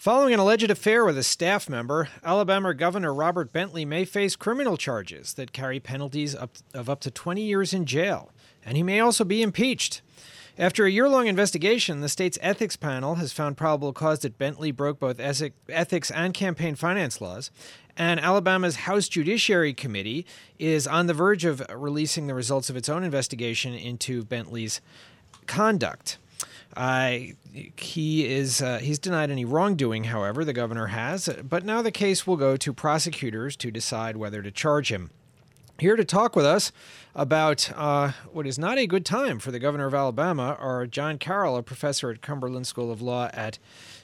Following an alleged affair with a staff member, Alabama Governor Robert Bentley may face criminal charges that carry penalties up of up to 20 years in jail, and he may also be impeached. After a year long investigation, the state's ethics panel has found probable cause that Bentley broke both ethics and campaign finance laws. And Alabama's House Judiciary Committee is on the verge of releasing the results of its own investigation into Bentley's conduct. Uh, he is uh, he's denied any wrongdoing. However, the governor has, but now the case will go to prosecutors to decide whether to charge him. Here to talk with us about uh, what is not a good time for the governor of Alabama are John Carroll, a professor at Cumberland School of Law at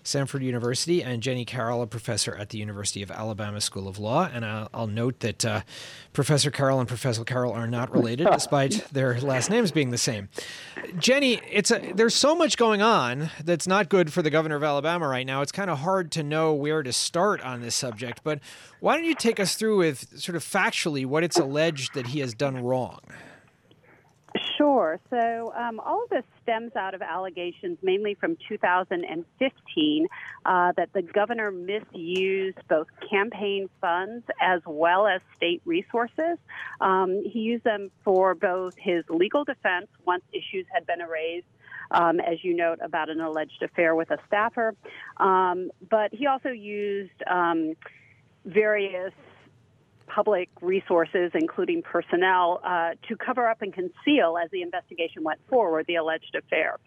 Samford University, and Jenny Carroll, a professor at the University of Alabama School of Law. And I'll, I'll note that uh, Professor Carroll and Professor Carroll are not related, despite their last names being the same. Jenny, it's a, there's so much going on that's not good for the governor of Alabama right now. It's kind of hard to know where to start on this subject. But why don't you take us through with sort of factually what it's alleged that he has done wrong? Sure. So um, all of this stems out of allegations mainly from 2015 uh, that the governor misused both campaign funds as well as state resources. Um, he used them for both his legal defense once issues had been raised um, as you note, about an alleged affair with a staffer. Um, but he also used um, various public resources, including personnel, uh, to cover up and conceal as the investigation went forward the alleged affair.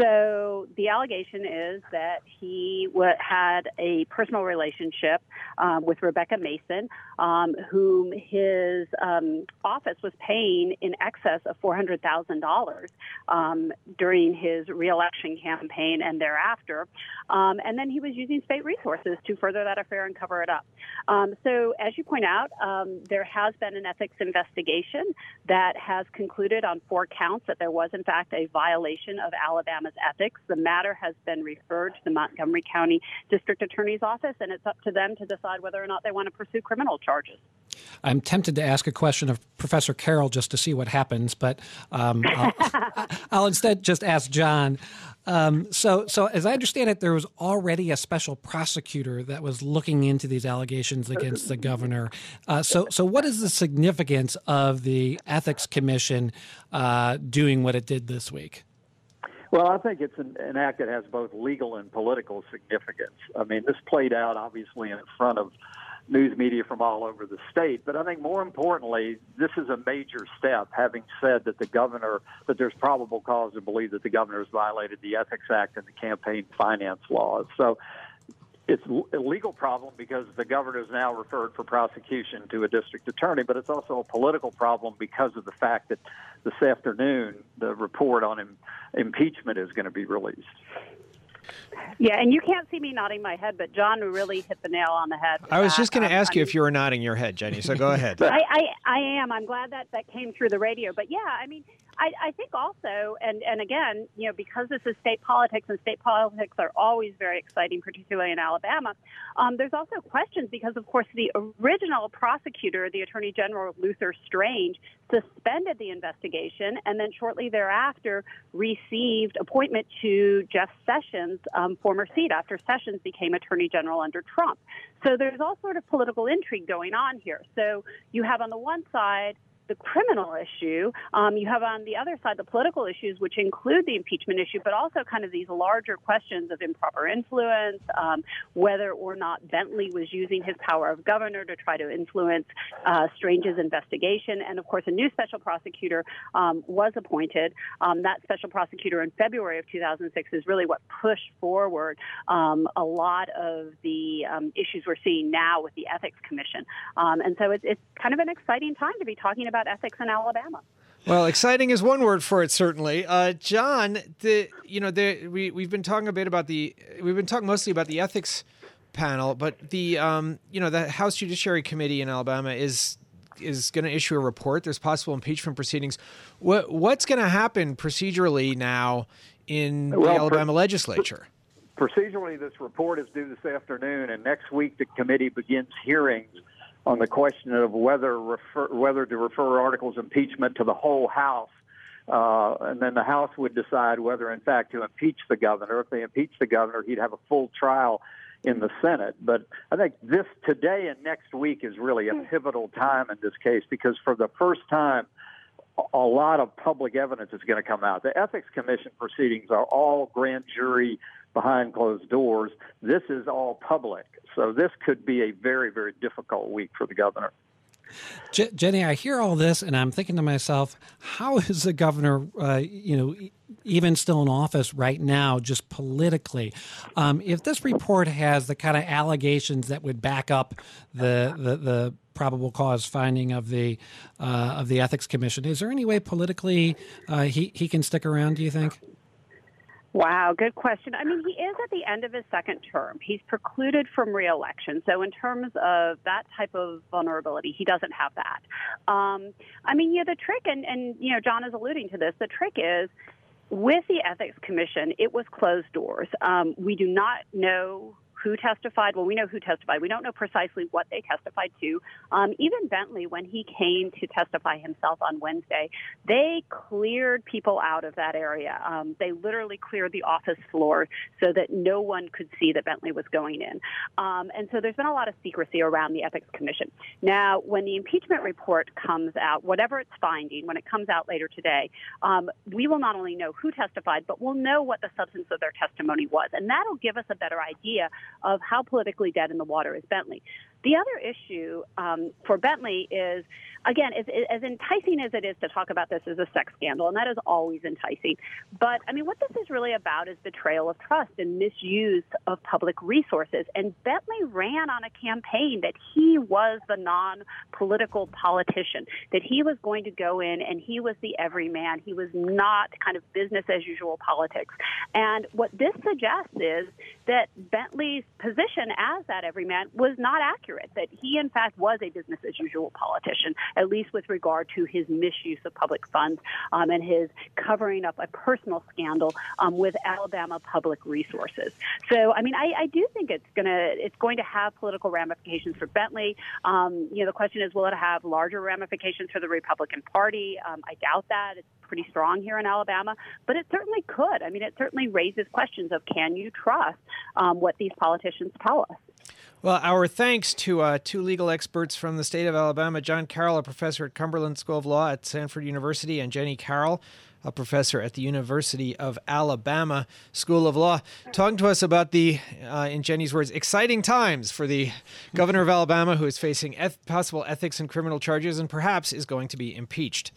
So the allegation is that he w- had a personal relationship um, with Rebecca Mason, um, whom his um, office was paying in excess of $400,000 um, during his reelection campaign and thereafter. Um, and then he was using state resources to further that affair and cover it up. So, as you point out, there has been an ethics investigation that has concluded on four counts that there was, in fact, a violation of Alabama's ethics. The matter has been referred to the Montgomery County District Attorney's Office, and it's up to them to decide whether or not they want to pursue criminal charges. I'm tempted to ask a question of Professor Carroll just to see what happens, but um, I'll, I'll, instead just ask John. Um, so, so as I understand it, there was already a special prosecutor that was looking into these allegations against the governor. Uh, so, so what is the significance of the ethics commission uh, doing what it did this week? Well, I think it's an, an, act that has both legal and political significance. I mean, this played out obviously in front of news media from all over the state, but I think more importantly, this is a major step. Having said that the governor, that there's probable cause to believe that the governor has violated the Ethics Act and the campaign finance laws. So it's a legal problem because the governor is now referred for prosecution to a district attorney, but it's also a political problem because of the fact that this afternoon the report on Im- impeachment is going to be released. Yeah, and you can't see me nodding my head, but John really hit the nail on the head. I was just going to um, ask I you if you were nodding your head, Jenny. So go ahead. I, I, I am. I'm glad that that came through the radio. But yeah, I mean, I, I think also, and, and again, you know, because this is state politics and state politics are always very exciting, particularly in Alabama, um, there's also questions because, of course, the original prosecutor, the Attorney General Luther Strange, suspended the investigation and then shortly thereafter received appointment to Jeff Sessions' um, former seat after Sessions became Attorney General under Trump. So there's all sort of political intrigue going on here. So you have on the one side the criminal issue. Um, you have on the other side the political issues, which include the impeachment issue, but also kind of these larger questions of improper influence, um, whether or not Bentley was using his power of governor to try to influence uh, Strange's investigation. And of course, a new special prosecutor um, was appointed. Um, that special prosecutor in February of 2006 is really what pushed forward um, a lot of the um, issues we're seeing now with the Ethics Commission. and so it's, it's kind of an exciting time to be talking about about ethics in Alabama. Well, exciting is one word for it, certainly. Uh, John, the you know the, we we've been talking a bit about the we've been talking mostly about the ethics panel, but the um, you know the House Judiciary Committee in Alabama is is going to issue a report. There's possible impeachment proceedings. What what's going to happen procedurally now in well, the Alabama legislature? Procedurally, this report is due this afternoon, and next week the committee begins hearings on the question of whether refer, whether to refer articles of impeachment to the whole House. Uh, and then the House would decide whether, in fact, to impeach the governor. If they impeach the governor, he'd have a full trial in the Senate. But I think this today and next week is really a pivotal time in this case because for the first time, a lot of public evidence is going to come out. The Ethics Commission proceedings are all grand jury behind closed doors. This is all public. So this could be a very, very difficult week for the governor. Je- Jenny, I hear all this, and I'm thinking to myself, how is the governor, uh, you know, even still in office right now, just politically? Um, if this report has the kind of allegations that would back up the the, the probable cause finding of the uh, of the ethics commission, is there any way politically uh, he he can stick around? Do you think? Wow, good question. I mean, he is at the end of his second term. He's precluded from reelection. So, in terms of that type of vulnerability, he doesn't have that. Um, I mean, yeah, the trick, and, and, you know, John is alluding to this, the trick is with the Ethics Commission, it was closed doors. Um, we do not know who testified. Well, we know who testified. We don't know precisely what they testified to. Um, even Bentley, when he came to testify himself on Wednesday, they cleared people out of that area. Um, they literally cleared the office floor so that no one could see that Bentley was going in. Um, and so there's been a lot of secrecy around the Ethics Commission. Now, when the impeachment report comes out, whatever it's finding, when it comes out later today, um, we will not only know who testified, but we'll know what the substance of their testimony was. And that'll give us a better idea of how politically dead in the water is Bentley. The other issue um, for Bentley is, again, as, as, enticing as it is to talk about this as a sex scandal, and that is always enticing. But I mean, what this is really about is betrayal of trust and misuse of public resources. And Bentley ran on a campaign that he was the non-political politician, that he was going to go in and he was the everyman. He was not kind of business as usual politics. And what this suggests is that Bentley's position as that everyman was not accurate accurate that he, in fact, was a business as usual politician, at least with regard to his misuse of public funds um, and his covering up a personal scandal um, with Alabama public resources. So, I mean, I, I do think it's going to it's going to have political ramifications for Bentley. Um, you know, the question is, will it have larger ramifications for the Republican Party? Um, I doubt that. It's pretty strong here in Alabama, but it certainly could. I mean, it certainly raises questions of can you trust um, what these politicians tell us? Well, our thanks to uh, two legal experts from the state of Alabama John Carroll, a professor at Cumberland School of Law at Samford University, and Jenny Carroll, a professor at the University of Alabama School of Law, talking to us about the, uh, in Jenny's words, exciting times for the governor of Alabama who is facing eth- possible ethics and criminal charges and perhaps is going to be impeached.